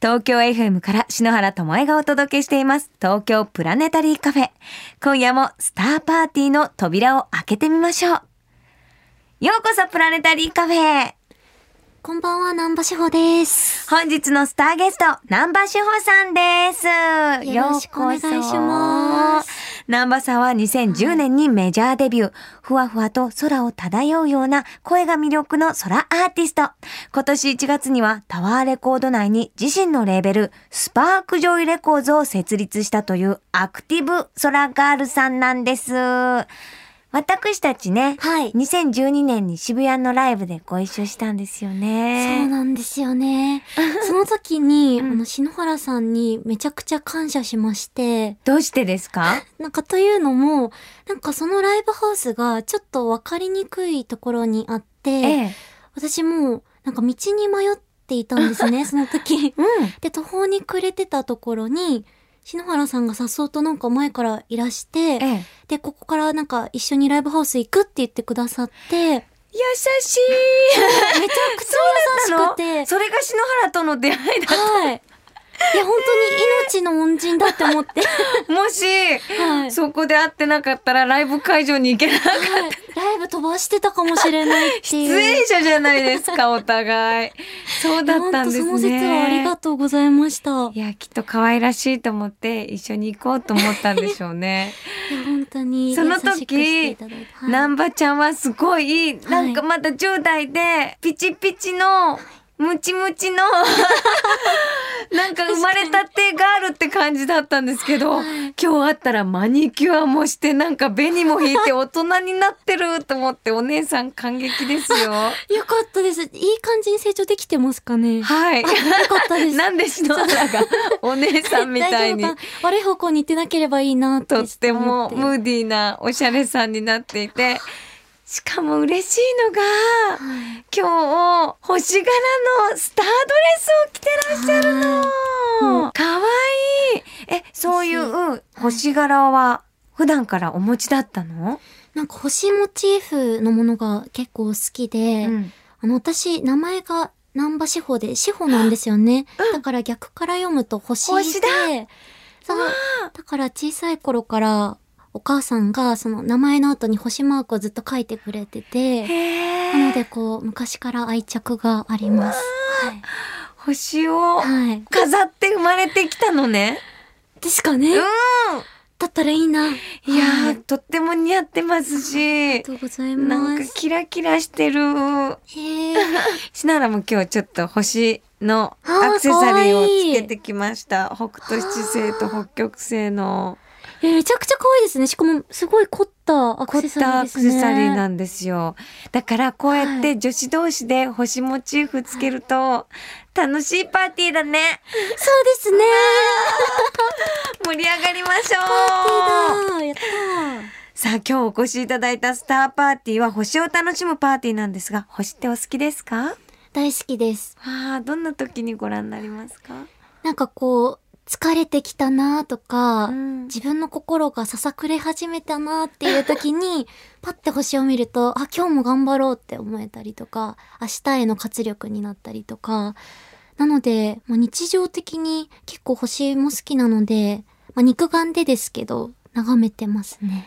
東京 FM から篠原智恵がお届けしています。東京プラネタリーカフェ。今夜もスターパーティーの扉を開けてみましょう。ようこそプラネタリーカフェ。こんばんは、南波志保です。本日のスターゲスト、南波志保さんです。よろしくお願いします。南波さんは2010年にメジャーデビュー。ふわふわと空を漂うような声が魅力の空アーティスト。今年1月にはタワーレコード内に自身のレーベル、スパークジョイレコーズを設立したというアクティブ空ガールさんなんです。私たちね、はい2012年に渋谷のライブでご一緒したんですよね。そうなんですよね。その時に、うんあの、篠原さんにめちゃくちゃ感謝しまして、どうしてですか？なんかというのも、なんかそのライブハウスがちょっとわかりにくいところにあって、ええ。私もなんか道に迷っていたんですね、その時。うん。で、途方に暮れてたところに、篠原さんがさっそうとなんか前からいらして、ええ。で、ここからなんか一緒にライブハウス行くって言ってくださって、優しい。めちゃくちゃ優しくて、それが篠原との出会いだはい。いや、本当に命の恩人だって思って。もし、はい。そこで会ってなかったらライブ会場に行けなかった。はいライブ飛ばしてたかもしれないっていう。出演者じゃないですか、お互い。そうだったんですね。その説はありがとうございました。いいや、きっと可愛らしいと思って一緒に行こうと思ったんでしょうね。や、本当に優その時いただいて。はいちゃんはすごい、なんかまだ10代で、ピチピチの、ムチムチの、なんか生まれたてガールって感じだったんですけど、はい今日会ったらマニキュアもして、なんか紅も引いて大人になってると思って、お姉さん感激ですよ。よかったです。いい感じに成長できてますかね。はい。よかったです。なんで篠原がお姉さんみたいに悪い方向に行ってなければいいなとってもムーディーなおしゃれさんになっていて、しかも嬉しいのが、はい今日星柄のスタードレスを着てらっしゃるうんの。かわいい。え、そういう星柄は普段からお持ちだったの？なんか星モチーフのものが結構好きで、うんあの、私、名前が南波志保で、志保なんですよね。だから逆から読むと星で、星だだから小さい頃から、お母さんがその名前の後に星マークをずっと書いてくれてて、へなのでえ。こう、昔から愛着があります。星をはい。はい。飾って生まれてきたのね。ですかね、うん。だったらいいな。いやはー、とっても似合ってますしありが、とうございなんかます。キラキラしてる。へえ。しならも今日ちょっと星のアクセサリーをつけてきました。北斗七星と北極星のえめちゃくちゃ可愛いですね。しかも、すごい凝ったアク凝っセサリたアクーですね。セサリーなんですよ。だからこうやって女子同士で星モチーフつけると楽しいパーティーだね。そうですね。盛り上がりましょう。ーやったー。さあ今日お越しいただいたスターパーティーは星を楽しむパーティーなんですが、星ってお好きですか？大好きです。ああ、どんな時にご覧になりますか？なんかこう、疲れてきたなとか、うん自分の心がささくれ始めたなっていう時に、パッて星を見ると、あ、今日も頑張ろうって思えたりとか、明日への活力になったりとか、なので、まあ、日常的に結構星も好きなので、まあ、肉眼でですけど、眺めてますね。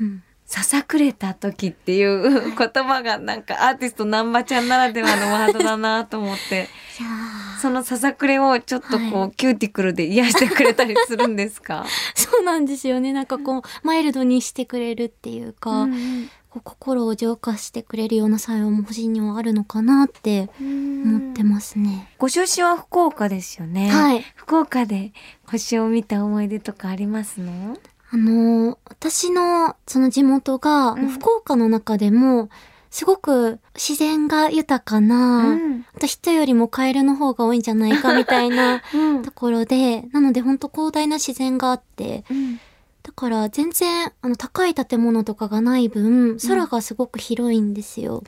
うん。ささくれた時っていう言葉がなんかアーティスト南波ちゃんならではのワードだなと思って、いやーそのささくれをちょっとこう、はいキューティクルで癒してくれたりするんですか？そうなんですよね。なんかこう、マイルドにしてくれるっていうか、うんこう心を浄化してくれるような作用も星にはあるのかなって思ってますね。ご出身は福岡ですよね。はい。福岡で星を見た思い出とかありますの？あのー私のその地元が、うん福岡の中でも、すごく自然が豊かな、ん。あと人よりもカエルの方が多いんじゃないかみたいな うん。ところで、なので本当広大な自然があって、うん。だから全然あの高い建物とかがない分、空がすごく広いんですよ。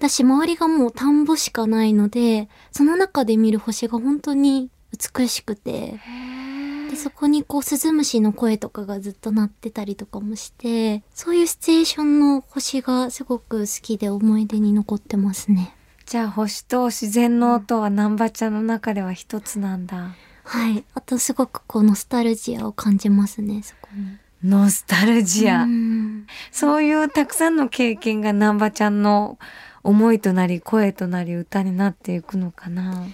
だし周りがもう田んぼしかないので、その中で見る星が本当に美しくて、で、そこにこう、スズムシの声とかがずっと鳴ってたりとかもして、そういうシチュエーションの星がすごく好きで思い出に残ってますね。じゃあ星と自然の音は南波ちゃんの中では一つなんだ。はい。あとすごくこうノスタルジアを感じますね、そこに。ノスタルジア。うんそういうたくさんの経験が南波ちゃんの思いとなり声となり歌になっていくのかな。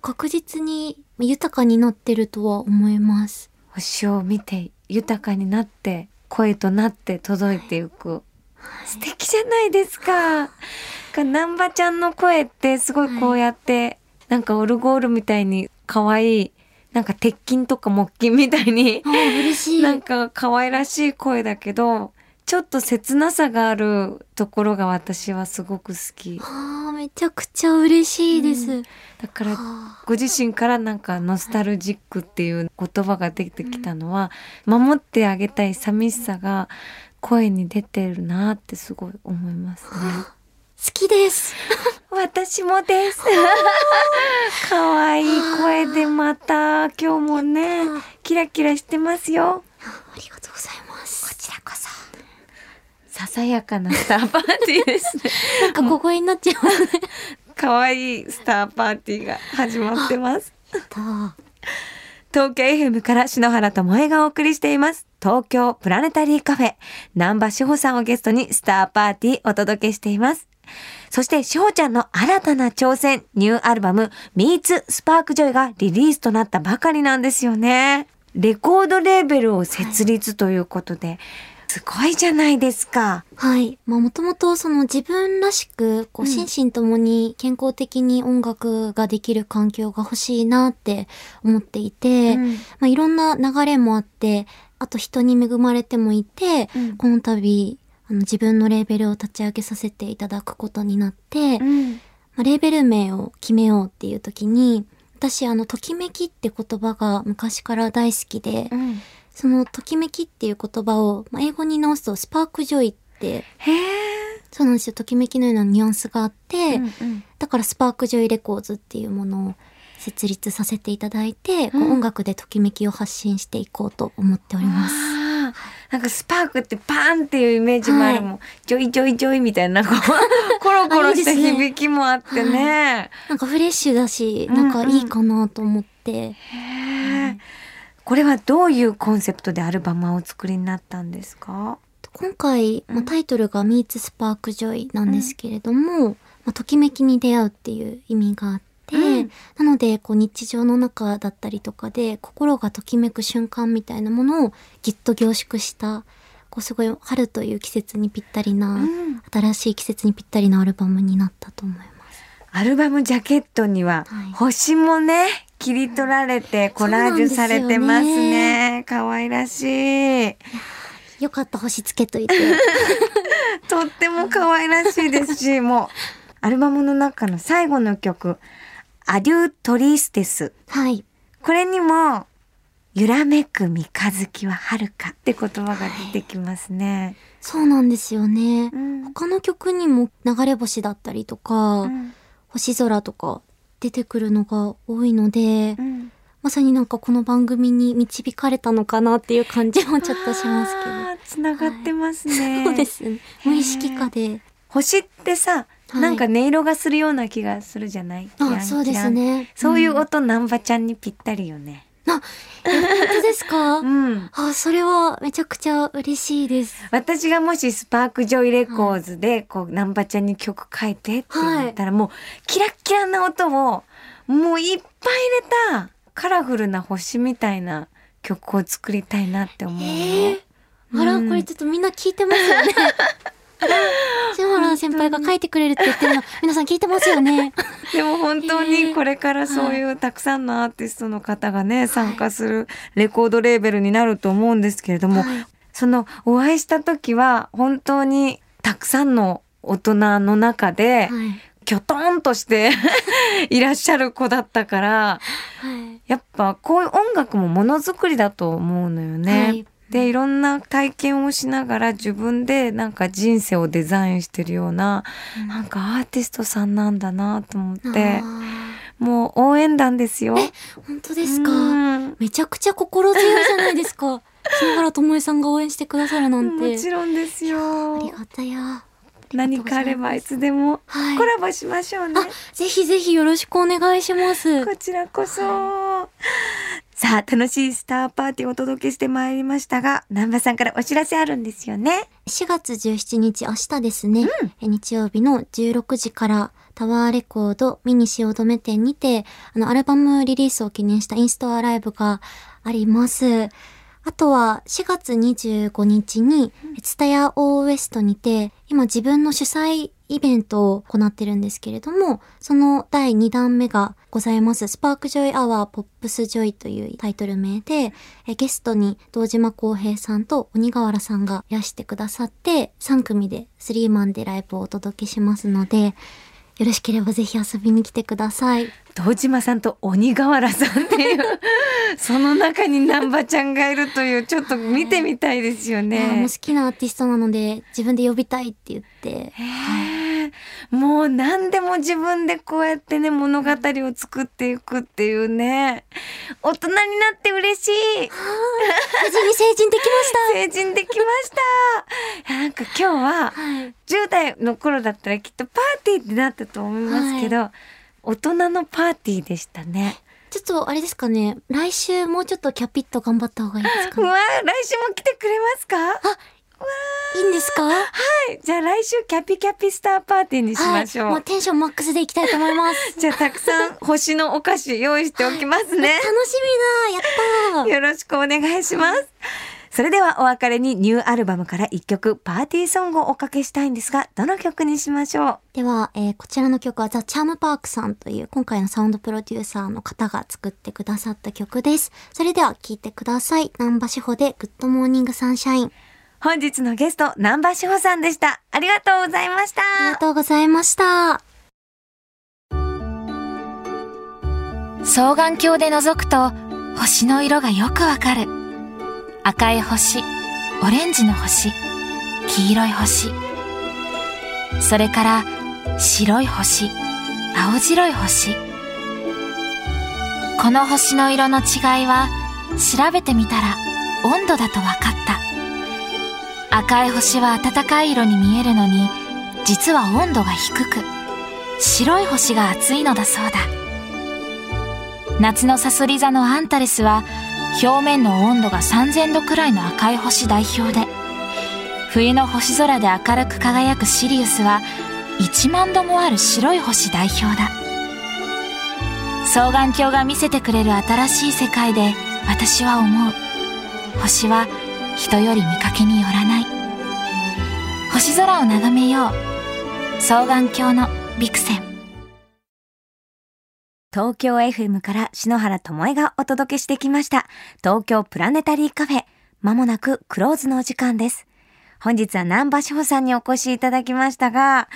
確実に豊かになってるとは思います。星を見て豊かになって声となって届いていく。素敵じゃないですか。か南波ちゃんの声ってすごいこうやって、なんかオルゴールみたいに可愛い、なんか鉄筋とか木筋みたいに嬉しい。なんか可愛らしい声だけど、ちょっと切なさがあるところが私はすごく好き。あーめちゃくちゃ嬉しいです。だからはご自身からなんかノスタルジックっていう言葉が出てきたのは、守ってあげたい寂しさが声に出てるなってすごい思いますね。あ好きです。私もです。可愛い声でまた今日もね、キラキラしてますよ。ありがとうございます。こちらこそ。ささやかなスターパーティーですね。なんか小声になっちゃいますね。可愛いスターパーティーが始まってます。と 東京 FM から篠原智恵がお送りしています。東京プラネタリーカフェ。南波志保さんをゲストにスターパーティーお届けしています。そして志保ちゃんの新たな挑戦、ニューアルバム Meets Spark Joy がリリースとなったばかりなんですよね。レコードレーベルを設立ということで、すごいじゃないですか。はい。まあもともとその自分らしく、こううん。心身ともに健康的に音楽ができる環境が欲しいなって思っていて、うん。まあいろんな流れもあって、あと人に恵まれてもいて、うん。この度、あの自分のレーベルを立ち上げさせていただくことになって、うん。まあレーベル名を決めようっていう時に、私あの、ときめきって言葉が昔から大好きで、うんそのときめきっていう言葉を、まあ、英語に直すと Spark Joyって、へえ。そうなんですよ。ときめきのようなニュアンスがあって、うんうん。だから Spark Joy Records っていうものを設立させていただいて、こううん音楽でときめきを発信していこうと思っております。なんかスパークってパーンっていうイメージもあるもん、 joy joy joy みたいなこう コロコロした響きもあってね。なんかフレッシュだし、うんなんかいいかなと思って、へーこれはどういうコンセプトでアルバムをお作りになったんですか？今回、まあ、タイトルが Meets Spark Joy なんですけれども、まあ、ときめきに出会うっていう意味があって、うん。なのでこう日常の中だったりとかで心がときめく瞬間みたいなものをぎっと凝縮したこうすごい春という季節にぴったりな、うん。新しい季節にぴったりなアルバムになったと思います。アルバムジャケットにははい。星もね、切り取られてコラージュされてますね。可愛らしい。よかった星つけといて。とっても可愛らしいですし、もう、アルバムの中の最後の曲、アデュートリーステス。はい。これにも、揺らめく三日月は遥かって言葉が出てきますね。そうなんですよね。うん他の曲にも流れ星だったりとか、うん星空とか出てくるのが多いので、うんまさになんかこの番組に導かれたのかなっていう感じもちょっとしますけど。つながってますね。そうですね。無意識化で。星ってさ、はいなんか音色がするような気がするじゃない？キランあ、そうですね。そういう音、ナンバちゃんにぴったりよね。あ、え本当ですか？うん。あ、それはめちゃくちゃ嬉しいです。私がもしスパークジョイレコーズで、こう、ナンバちゃんに曲書いてって言ったら、もう、キラッキラな音を、もういっぱい入れた、カラフルな星みたいな曲を作りたいなって思うの。ええあら、うんこれちょっとみんな聞いてますよね。篠原先輩が書いてくれるって言ってるの、皆さん聞いてますよね。でも本当にこれからそういうたくさんのアーティストの方がね、参加するレコードレーベルになると思うんですけれども、はいそのお会いした時は本当にたくさんの大人の中で、はい。きょとんとして いらっしゃる子だったから、はい。やっぱこういう音楽もものづくりだと思うのよね。はいで、いろんな体験をしながら自分でなんか人生をデザインしてるような、なんかアーティストさんなんだなと思って、あもう応援団ですよ。ー本当ですか、うんめちゃくちゃ心強いじゃないですか。篠原ともえさんが応援してくださるなんて。もちろんですよ。ありがたや。何かあればいつでもはいコラボしましょうね。あ、ぜひぜひよろしくお願いします。こちらこそ。さあ、楽しいスターパーティーをお届けしてまいりましたが、南波さんからお知らせあるんですよね。4月17日、明日ですね、え日曜日の16時から、タワーレコードミニ汐留店にて、あの、アルバムリリースを記念したインストアライブがあります。あとは、4月25日に、 TSUTAYA O-WEST にて、今自分の主催イベントを行ってるんですけれども、その第2弾目がございます。 Spark Joy Hour Pops Joy というタイトル名で、えゲストに堂島康平さんと鬼瓦さんがいらしてくださって、3組でスリーマンでライブをお届けしますので、よろしければぜひ遊びに来てください。堂島さんと鬼瓦さんっていう、その中に南波ちゃんがいるという、ちょっと見てみたいですよいやもうね好。きなアーティストなので、自分で呼びたいって言って、もう何でも自分でこうやってね物語を作っていくっていうね。大人になって嬉しい。無事に成人できま 成人できました。なんか今日はしたはい。10代の頃だったらきっとパーティーってなったと思いますけど、大人のパーティーでしたね。ちょっとあれですかね、来週もうちょっとキャピッと頑張った方がいいですかね。うわ来週も来てくれますか？いいんですか？ははい。じゃあ来週キャピキャピスターパーティーにしましょう、もうテンションマックスでいきたいと思います。じゃあたくさん星のお菓子用意しておきますね。楽しみだ。やったー。よろしくお願いします。それではお別れにニューアルバムから一曲パーティーソングをおかけしたいんですが、どの曲にしましょう？では、えーこちらの曲は THE CHARM PARK さんという今回のサウンドプロデューサーの方が作ってくださった曲です。それでは聴いてください。南波志帆で Good Morning Sunshine。本日のゲスト、南波志帆さんでした。ありがとうございました。ありがとうございました。双眼鏡で覗くと星の色がよくわかる赤い星オレンジの星黄色い星。それから白い星青白い星。この星の色の違いは調べてみたら温度だと分かった。赤い星は暖かい色に見えるのに実は温度が低く白い星が熱いのだそうだ。夏のサソリ座のアンタレスは表面の温度が3000度くらいの赤い星代表で冬の星空で明るく輝くシリウスは1万度もある白い星代表だ。双眼鏡が見せてくれる新しい世界で私は思う。星は人より見かけによらない。星空を眺めよう。双眼鏡のビクセン。東京 FM から篠原智恵がお届けしてきました。東京プラネタリーカフェ。まもなくクローズのお時間です。本日は南波志保さんにお越しいただきましたが、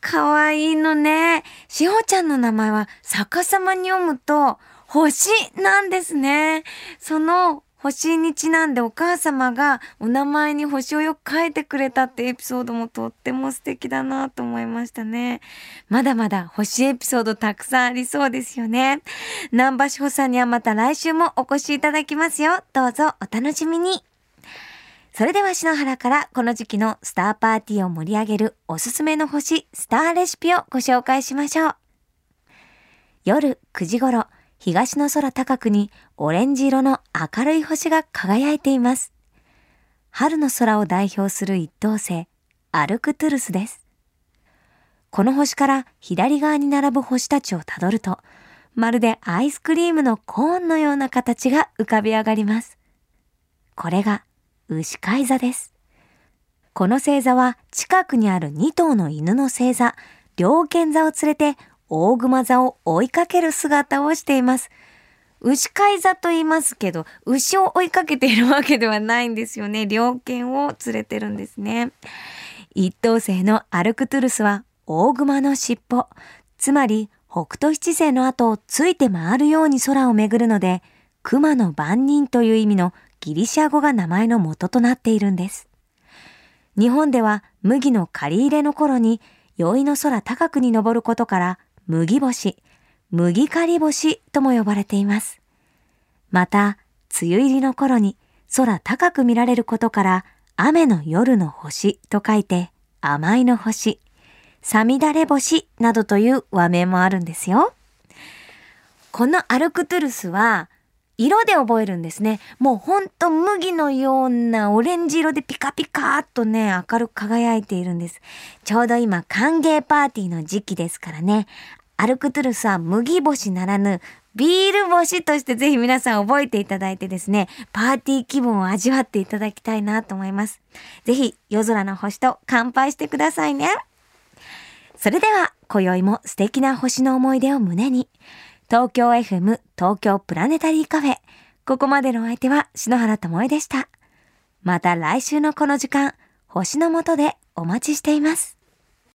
かわいいのね。志保ちゃんの名前は逆さまに読むと、星なんですね。その星にちなんでお母様がお名前に星をよく書いてくれたってエピソードもとっても素敵だなと思いましたね。まだまだ星エピソードたくさんありそうですよね。南波志保さんにはまた来週もお越しいただきますよ。どうぞお楽しみに。それでは篠原からこの時期のスターパーティーを盛り上げるおすすめの星、スターレシピをご紹介しましょう。夜9時頃、東の空高くにオレンジ色の明るい星が輝いています。春の空を代表する一等星、アルクトゥルスです。この星から左側に並ぶ星たちをたどると、まるでアイスクリームのコーンのような形が浮かび上がります。これが牛飼い座です。この星座は近くにある2頭の犬の星座、猟犬座を連れて大熊座を追いかける姿をしています。牛飼い座と言いますけど、牛を追いかけているわけではないんですよね。猟犬を連れてるんですね。一等星のアルクトゥルスは大熊の尻尾、つまり北斗七星の後をついて回るように空を巡るので、熊の番人という意味のギリシャ語が名前の元となっているんです。日本では麦の借り入れの頃に宵の空高くに昇ることから麦干し、麦刈り干しとも呼ばれています。また、梅雨入りの頃に空高く見られることから雨の夜の星と書いて甘いの星、さみだれ星などという和名もあるんですよ。このアルクトゥルスは、色で覚えるんですね。もうほんと麦のようなオレンジ色でピカピカーっとね、明るく輝いているんです。ちょうど今歓迎パーティーの時期ですからね。アルクトゥルスは麦星ならぬビール星としてぜひ皆さん覚えていただいてですね、パーティー気分を味わっていただきたいなと思います。ぜひ夜空の星と乾杯してくださいね。それでは、今宵も素敵な星の思い出を胸に、東京 FM 東京プラネタリーカフェ。ここまでのお相手は篠原智恵でした。また来週のこの時間、星の下でお待ちしています。